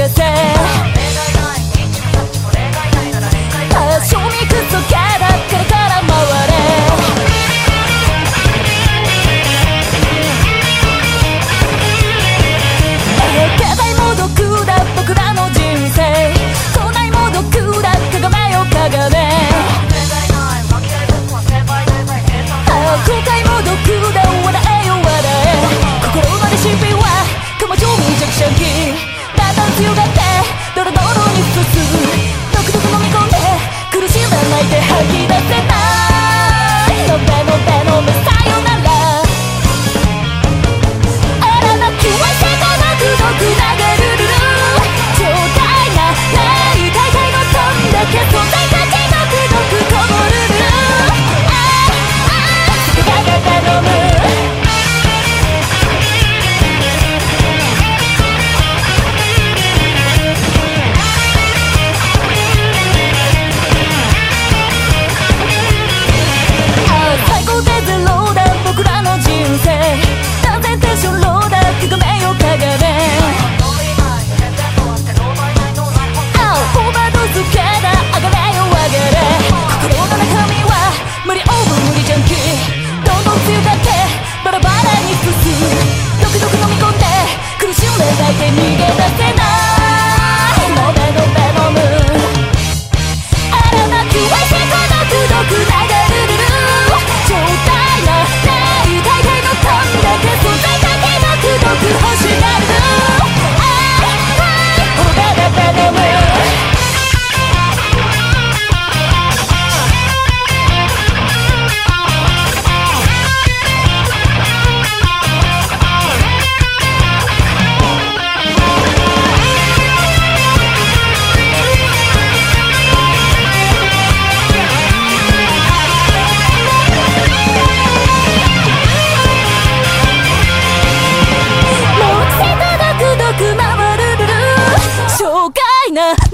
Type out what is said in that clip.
get there. いな